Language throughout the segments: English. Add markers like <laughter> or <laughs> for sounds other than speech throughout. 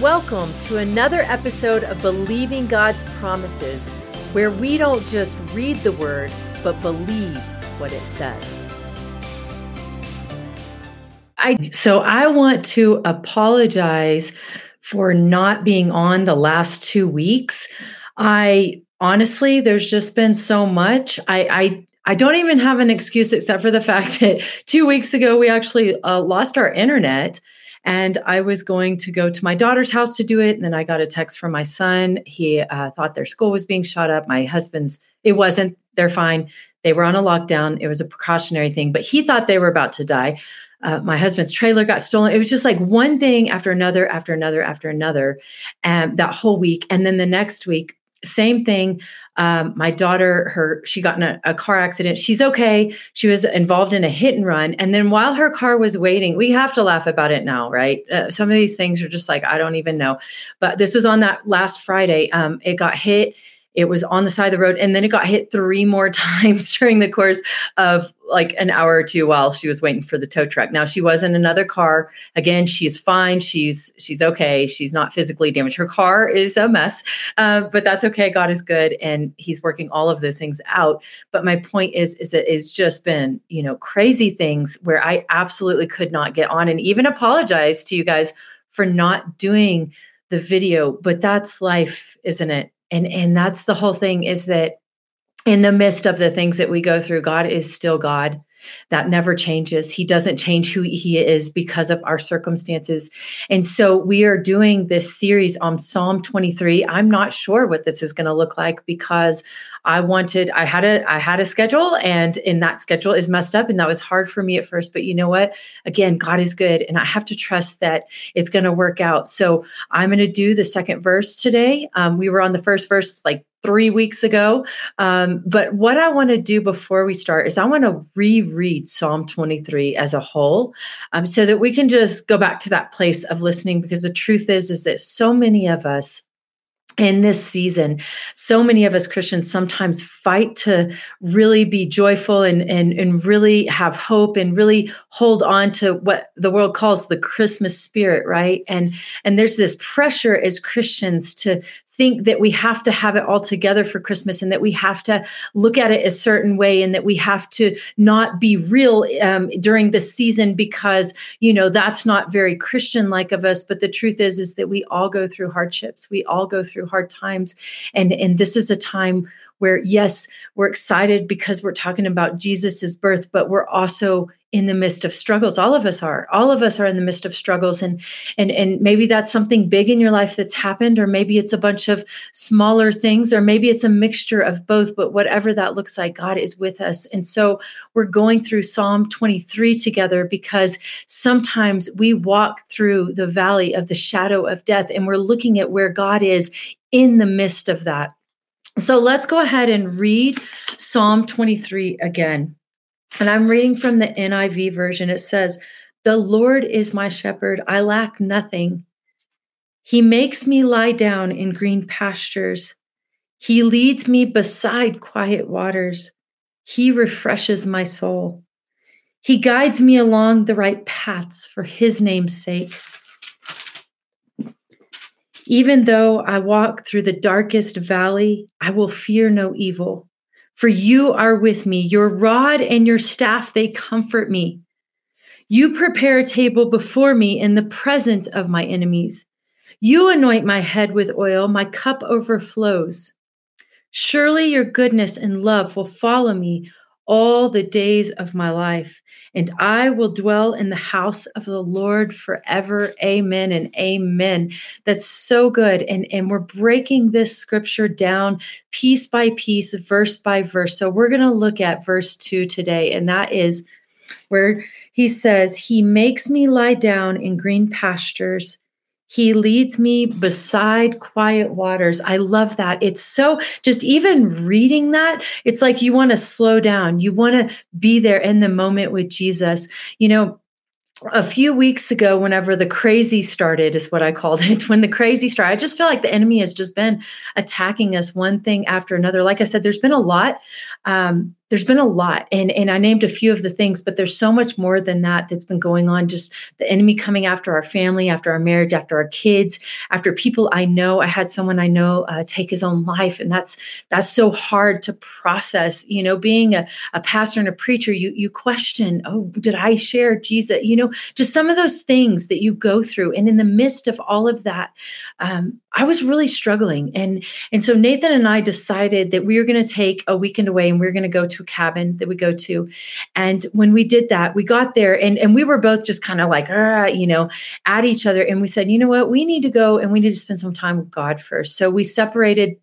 Welcome to another episode of Believing God's Promises, where we don't just read the word, but believe what it says. I so I want to apologize for not being on the last 2 weeks. I honestly there's just been so much. I I I don't even have an excuse except for the fact <laughs> that 2 weeks ago we actually uh, lost our internet and I was going to go to my daughter's house to do it. And then I got a text from my son. He uh, thought their school was being shot up. My husband's, it wasn't. They're fine. They were on a lockdown. It was a precautionary thing, but he thought they were about to die. Uh, my husband's trailer got stolen. It was just like one thing after another, after another, after another, and that whole week. And then the next week, same thing. Um, my daughter her she got in a, a, car accident. She's okay. She was involved in a hit and run. And then while her car was waiting we have to laugh about it now right? Uh, some of these things are just like i don't even know. But this was on that last friday. Um, it got hit. It was on the side of the road and then it got hit three more <laughs> times during the course of like an hour or two while she was waiting for the tow truck. Now she was in another car. Again she's fine. She's she's okay. She's not physically damaged. Her car is a mess uh, but that's okay. God is good and he's working all of those things out. But my point is is that it's just been you know crazy things where i absolutely could not get on and even apologize to you guys for not doing the video. But that's life isn't it? And and that's the whole thing is that in the midst of the things that we go through god is still god that never changes. He doesn't change who he is because of our circumstances. And so we are doing this series on Psalm 23. I'm not sure what this is going to look like because I wanted I had a I had a schedule and in that schedule is messed up and that was hard for me at first, but you know what? Again, God is good and I have to trust that it's going to work out. So I'm going to do the second verse today. Um, we were on the first verse like three weeks ago. Um, but what I want to do before we start is I want to reread Psalm 23 as a whole um, so that we can just go back to that place of listening because the truth is, is that so many of us in this season so many of us christians sometimes fight to really be joyful and, and and really have hope and really hold on to what the world calls the christmas spirit right and and there's this pressure as christians to think that we have to have it all together for Christmas and that we have to look at it a certain way and that we have to not be real um, during the season because you know that's not very Christian like of us. But the truth is, is that we all go through hardships, we all go through hard times, and and this is a time where yes, we're excited because we're talking about Jesus's birth, but we're also in the midst of struggles. All of us are. All of us are in the midst of struggles. And and and maybe that's something big in your life that's happened or maybe it's a bunch of smaller things or maybe it's a mixture of both but whatever that looks like god is with us. And so we're going through psalm 23 together because sometimes we walk through the valley of the shadow of death and we're looking at where god is in the midst of that. So let's go ahead and read psalm 23 again and I'm reading from the NIV version. It says, The Lord is my shepherd. I lack nothing. He makes me lie down in green pastures. He leads me beside quiet waters. He refreshes my soul. He guides me along the right paths for his name's sake. Even though I walk through the darkest valley, I will fear no evil for you are with me. Your rod and your staff, they comfort me. You prepare a table before me in the presence of my enemies. You anoint my head with oil, my cup overflows. Surely your goodness and love will follow me all the days of my life, and I will dwell in the house of the Lord forever. Amen and amen. That's so good. And, and we're breaking this scripture down piece by piece, verse by verse. So we're going to look at verse two today, and that is where he says, He makes me lie down in green pastures. He leads me beside quiet waters. I love that. It's so just even reading that, it's like you want to slow down. You want to be there in the moment with Jesus. You know, a few weeks ago, whenever the crazy started, is what I called it. <laughs> When the crazy started, I just feel like the enemy has just been attacking us one thing after another. Like I said, there's been a lot. Um, there's been a lot and and i named a few of the things but there's so much more than that that's been going on. Just the enemy coming after our family after our marriage after our kids after people i know. I had someone i know uh, take his own life and that's that's so hard to process. You know being a, a pastor and a preacher you you question oh did i share jesus? You know just some of those things that you go through and in the midst of all of that um, i was really struggling. And and so nathan and i decided that we were going to take a weekend away and we're going to go to a cabin that we go to. And when we did that, we got there and, and we were both just kind of like, you know, at each other. And we said, you know what, we need to go and we need to spend some time with God first. So we separated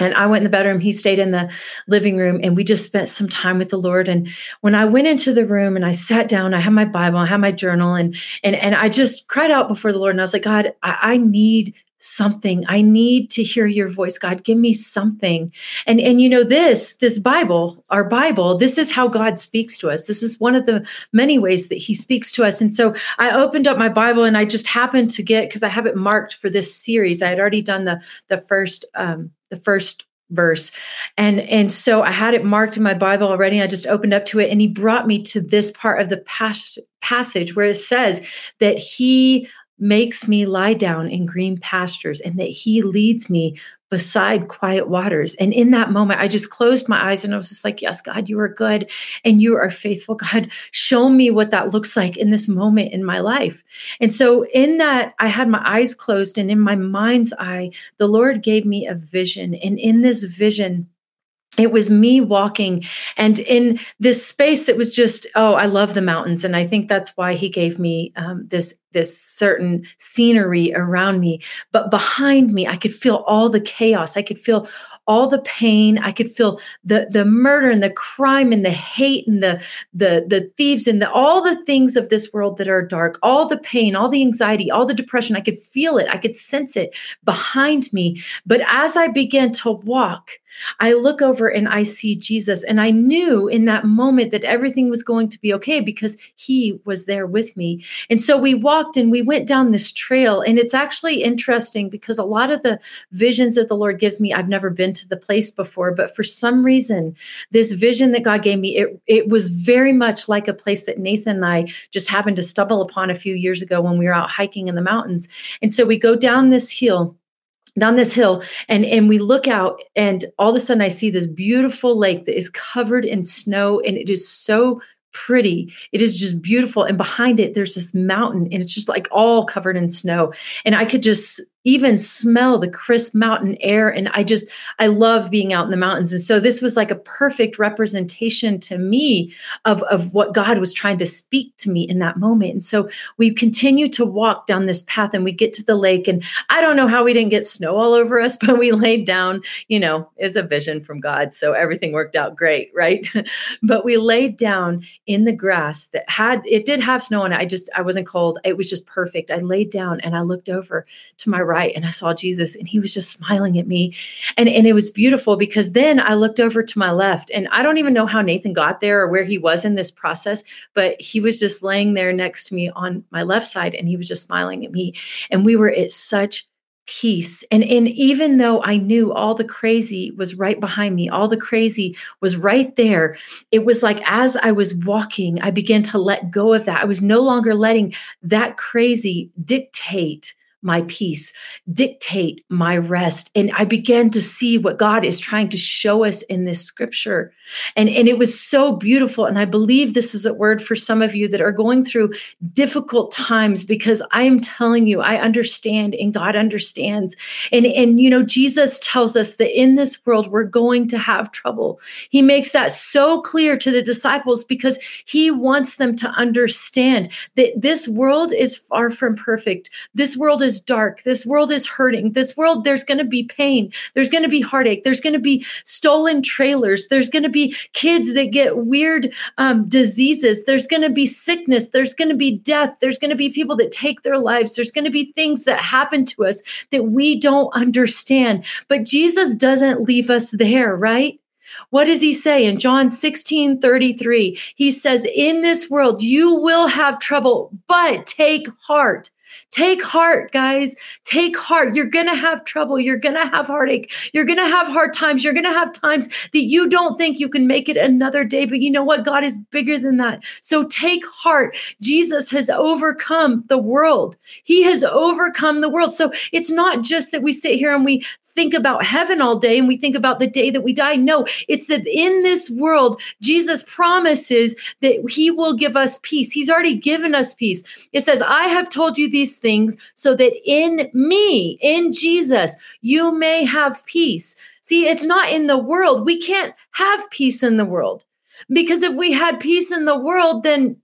and I went in the bedroom, he stayed in the living room, and we just spent some time with the Lord. And when I went into the room and I sat down, I had my Bible, I had my journal, and and and I just cried out before the Lord. And I was like, God, I, I need something. I need to hear your voice god. Give me something. And and you know this this bible our bible this is how god speaks to us. This is one of the many ways that he speaks to us. And so i opened up my bible and i just happened to get because i have it marked for this series. I had already done the the first um the first verse. And and so i had it marked in my bible already. I just opened up to it and he brought me to this part of the pas- passage where it says that he makes me lie down in green pastures and that he leads me beside quiet waters. And in that moment, I just closed my eyes and I was just like, Yes, God, you are good and you are faithful. God, show me what that looks like in this moment in my life. And so, in that, I had my eyes closed, and in my mind's eye, the Lord gave me a vision. And in this vision, it was me walking and in this space that was just oh i love the mountains and i think that's why he gave me um, this this certain scenery around me but behind me i could feel all the chaos i could feel all the pain. I could feel the the murder and the crime and the hate and the the the thieves and the, all the things of this world that are dark. All the pain, all the anxiety, all the depression. I could feel it. I could sense it behind me. But as I began to walk, I look over and I see Jesus. And I knew in that moment that everything was going to be okay because he was there with me. And so we walked and we went down this trail. And it's actually interesting because a lot of the visions that the Lord gives me, I've never been to the place before, but for some reason, this vision that God gave me, it, it was very much like a place that Nathan and I just happened to stumble upon a few years ago when we were out hiking in the mountains. And so we go down this hill down this hill and and we look out and all of a sudden i see this beautiful lake that is covered in snow and it is so pretty. It is just beautiful and behind it there's this mountain and it's just like all covered in snow. And i could just even smell the crisp mountain air. And I just, I love being out in the mountains. And so this was like a perfect representation to me of, of what God was trying to speak to me in that moment. And so we continue to walk down this path and we get to the lake. And I don't know how we didn't get snow all over us, <laughs> but we laid down, you know, is a vision from God. So everything worked out great, right? <laughs> but we laid down in the grass that had, it did have snow on it. I just, I wasn't cold. It was just perfect. I laid down and I looked over to my and I saw Jesus and he was just smiling at me. And, and it was beautiful because then I looked over to my left and I don't even know how Nathan got there or where he was in this process, but he was just laying there next to me on my left side and he was just smiling at me. And we were at such peace and and even though i knew all the crazy was right behind me all the crazy was right there it was like as i was walking i began to let go of that i was no longer letting that crazy dictate my peace, dictate my rest. And I began to see what God is trying to show us in this scripture. And, and it was so beautiful. And I believe this is a word for some of you that are going through difficult times because I am telling you, I understand and God understands. And, and you know, Jesus tells us that in this world, we're going to have trouble. He makes that so clear to the disciples because he wants them to understand that this world is far from perfect. This world is is dark. This world is hurting. This world, there's going to be pain. There's going to be heartache. There's going to be stolen trailers. There's going to be kids that get weird um, diseases. There's going to be sickness. There's going to be death. There's going to be people that take their lives. There's going to be things that happen to us that we don't understand. But Jesus doesn't leave us there, right? What does he say in John 16 33? He says, In this world, you will have trouble, but take heart. Take heart, guys. Take heart. You're going to have trouble. You're going to have heartache. You're going to have hard times. You're going to have times that you don't think you can make it another day. But you know what? God is bigger than that. So take heart. Jesus has overcome the world. He has overcome the world. So it's not just that we sit here and we think about heaven all day and we think about the day that we die. No, it's that in this world, Jesus promises that he will give us peace. He's already given us peace. It says, I have told you these things so that in me, in Jesus, you may have peace. See, it's not in the world. We can't have peace in the world. Because if we had peace in the world, then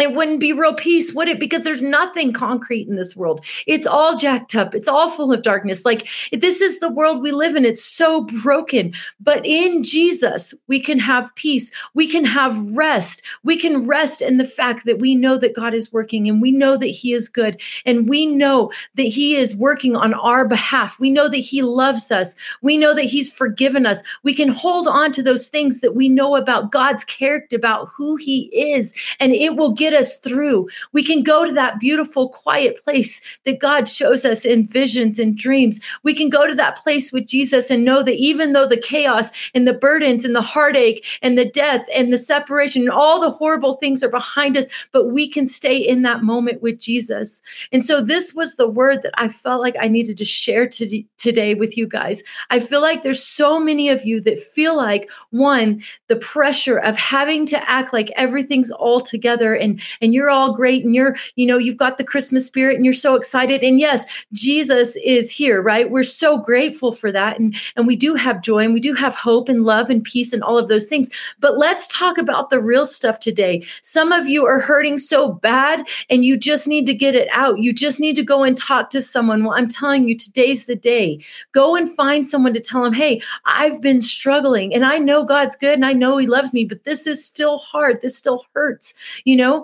it wouldn't be real peace, would it? Because there's nothing concrete in this world. It's all jacked up. It's all full of darkness. Like this is the world we live in. It's so broken. But in Jesus, we can have peace. We can have rest. We can rest in the fact that we know that God is working and we know that He is good and we know that He is working on our behalf. We know that He loves us. We know that He's forgiven us. We can hold on to those things that we know about God's character, about who He is, and it will get us through. We can go to that beautiful, quiet place that God shows us in visions and dreams. We can go to that place with Jesus and know that even though the chaos and the burdens and the heartache and the death and the separation and all the horrible things are behind us, but we can stay in that moment with Jesus. And so this was the word that I felt like I needed to share to, today with you guys. I feel like there's so many of you that feel like one, the pressure of having to act like everything's all together and and and you're all great and you're you know you've got the christmas spirit and you're so excited and yes jesus is here right? We're so grateful for that and and we do have joy and we do have hope and love and peace and all of those things. But let's talk about the real stuff today. Some of you are hurting so bad and you just need to get it out. You just need to go and talk to someone. Well i'm telling you today's the day. Go and find someone to tell them hey i've been struggling and i know god's good and i know he loves me but this is still hard. This still hurts you know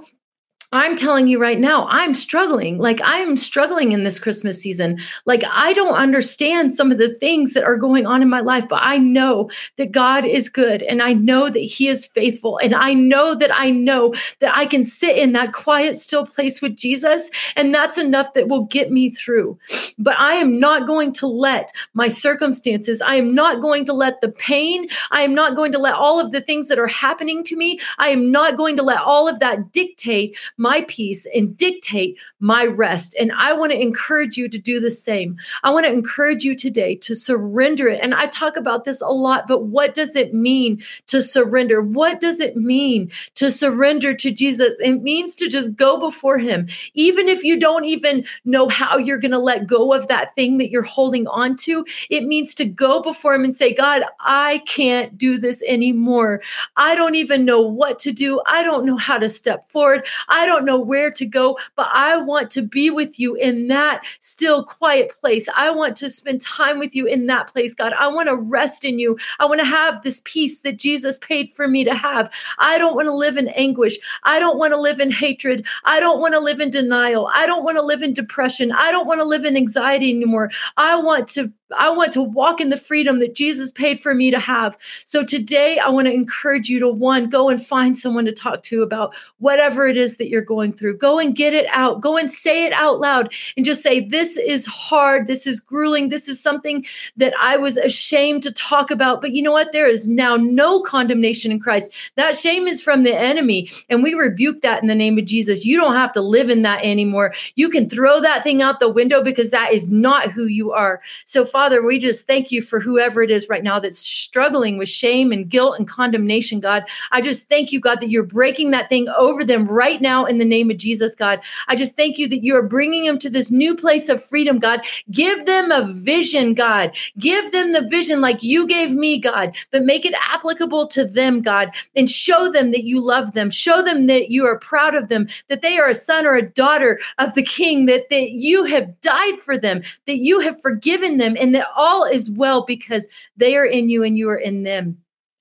I'm telling you right now, I'm struggling. Like, I'm struggling in this Christmas season. Like, I don't understand some of the things that are going on in my life, but I know that God is good and I know that He is faithful. And I know that I know that I can sit in that quiet, still place with Jesus. And that's enough that will get me through. But I am not going to let my circumstances, I am not going to let the pain, I am not going to let all of the things that are happening to me, I am not going to let all of that dictate my peace and dictate my rest. And I want to encourage you to do the same. I want to encourage you today to surrender it. And I talk about this a lot, but what does it mean to surrender? What does it mean to surrender to Jesus? It means to just go before Him, even if you don't even know how you're going to let go of that thing that you're holding on to. It means to go before Him and say, God, I can't do this anymore. I don't even know what to do. I don't know how to step forward. I don't know where to go, but I want to be with you in that still quiet place. I want to spend time with you in that place, God. I want to rest in you. I want to have this peace that Jesus paid for me to have. I don't want to live in anguish. I don't want to live in hatred. I don't want to live in denial. I don't want to live in depression. I don't want to live in anxiety anymore. I want to I want to walk in the freedom that Jesus paid for me to have. So today, I want to encourage you to one, go and find someone to talk to about whatever it is that you're going through. Go and get it out. Go and say it out loud and just say, This is hard. This is grueling. This is something that I was ashamed to talk about. But you know what? There is now no condemnation in Christ. That shame is from the enemy. And we rebuke that in the name of Jesus. You don't have to live in that anymore. You can throw that thing out the window because that is not who you are. So, Father, we just thank you for whoever it is right now that's struggling with shame and guilt and condemnation, God. I just thank you, God, that you're breaking that thing over them right now in the name of Jesus, God. I just thank you that you're bringing them to this new place of freedom, God. Give them a vision, God. Give them the vision like you gave me, God, but make it applicable to them, God, and show them that you love them. Show them that you are proud of them, that they are a son or a daughter of the King, that, that you have died for them, that you have forgiven them, and and that all is well because they are in you and you are in them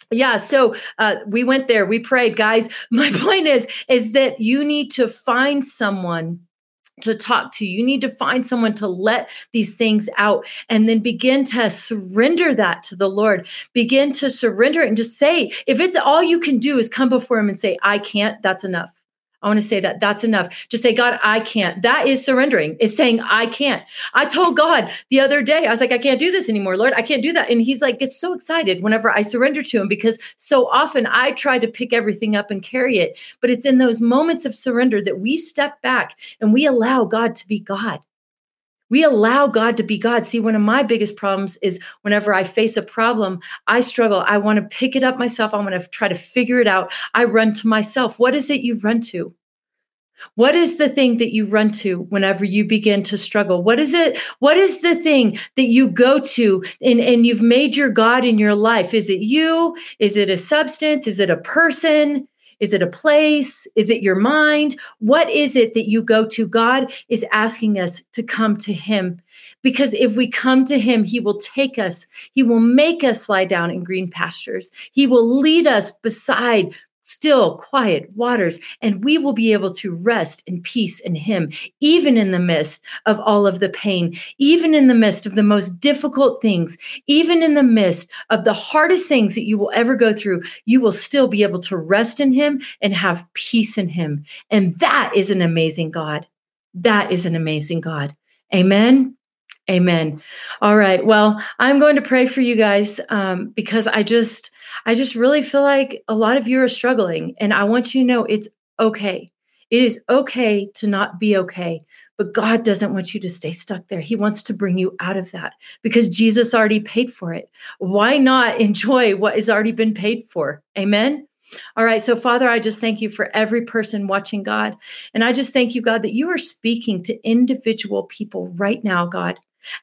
yeah so uh, we went there we prayed guys <laughs> my point is is that you need to find someone to talk to. You need to find someone to let these things out and then begin to surrender that to the Lord. Begin to surrender it and just say, if it's all you can do is come before Him and say, I can't, that's enough. I want to say that that's enough. Just say, God, I can't. That is surrendering, is saying, I can't. I told God the other day, I was like, I can't do this anymore, Lord. I can't do that. And he's like, gets so excited whenever I surrender to him because so often I try to pick everything up and carry it. But it's in those moments of surrender that we step back and we allow God to be God. We allow God to be God. See, one of my biggest problems is whenever I face a problem, I struggle. I want to pick it up myself. I want to try to figure it out. I run to myself. What is it you run to? What is the thing that you run to whenever you begin to struggle? What is it? What is the thing that you go to and, and you've made your God in your life? Is it you? Is it a substance? Is it a person? Is it a place? Is it your mind? What is it that you go to? God is asking us to come to Him. Because if we come to Him, He will take us, He will make us lie down in green pastures, He will lead us beside still, quiet waters, and we will be able to rest in peace in Him, even in the midst of all of the pain, even in the midst of the most difficult things, even in the midst of the hardest things that you will ever go through. You will still be able to rest in Him and have peace in Him. And that is an amazing God. That is an amazing God. Amen. Amen. All right. Well, I'm going to pray for you guys um, because I just, I just really feel like a lot of you are struggling, and I want you to know it's okay. It is okay to not be okay, but God doesn't want you to stay stuck there. He wants to bring you out of that because Jesus already paid for it. Why not enjoy what has already been paid for? Amen. All right. So, Father, I just thank you for every person watching, God. And I just thank you, God, that you are speaking to individual people right now, God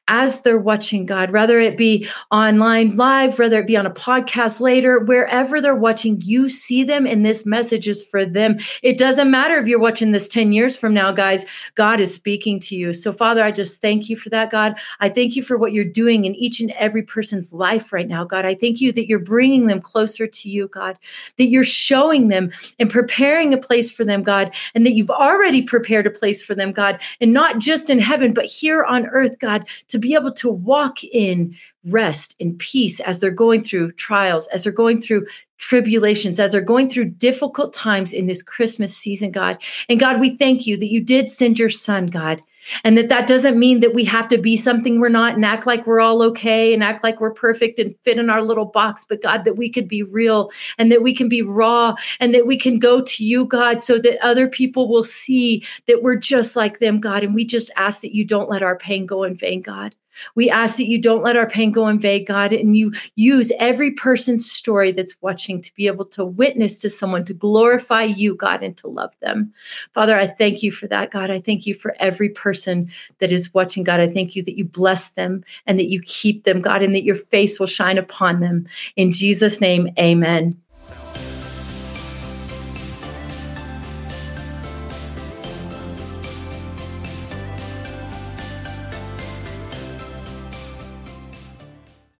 as they're watching God, whether it be online live, whether it be on a podcast later, wherever they're watching, you see them and this message is for them. It doesn't matter if you're watching this 10 years from now, guys, God is speaking to you. So, Father, I just thank you for that, God. I thank you for what you're doing in each and every person's life right now, God. I thank you that you're bringing them closer to you, God, that you're showing them and preparing a place for them, God, and that you've already prepared a place for them, God, and not just in heaven, but here on earth, God to be able to walk in rest and peace as they're going through trials, as they're going through tribulations, as they're going through difficult times in this Christmas season, God. And God, we thank you that you did send your son, God. And that that doesn't mean that we have to be something we're not and act like we're all okay and act like we're perfect and fit in our little box, but God, that we could be real and that we can be raw and that we can go to you, God, so that other people will see that we're just like them, God. And we just ask that you don't let our pain go in vain, God. We ask that you don't let our pain go in vain, God, and you use every person's story that's watching to be able to witness to someone, to glorify you, God, and to love them. Father, I thank you for that, God. I thank you for every person that is watching, God. I thank you that you bless them and that you keep them, God, and that your face will shine upon them. In Jesus' name, amen.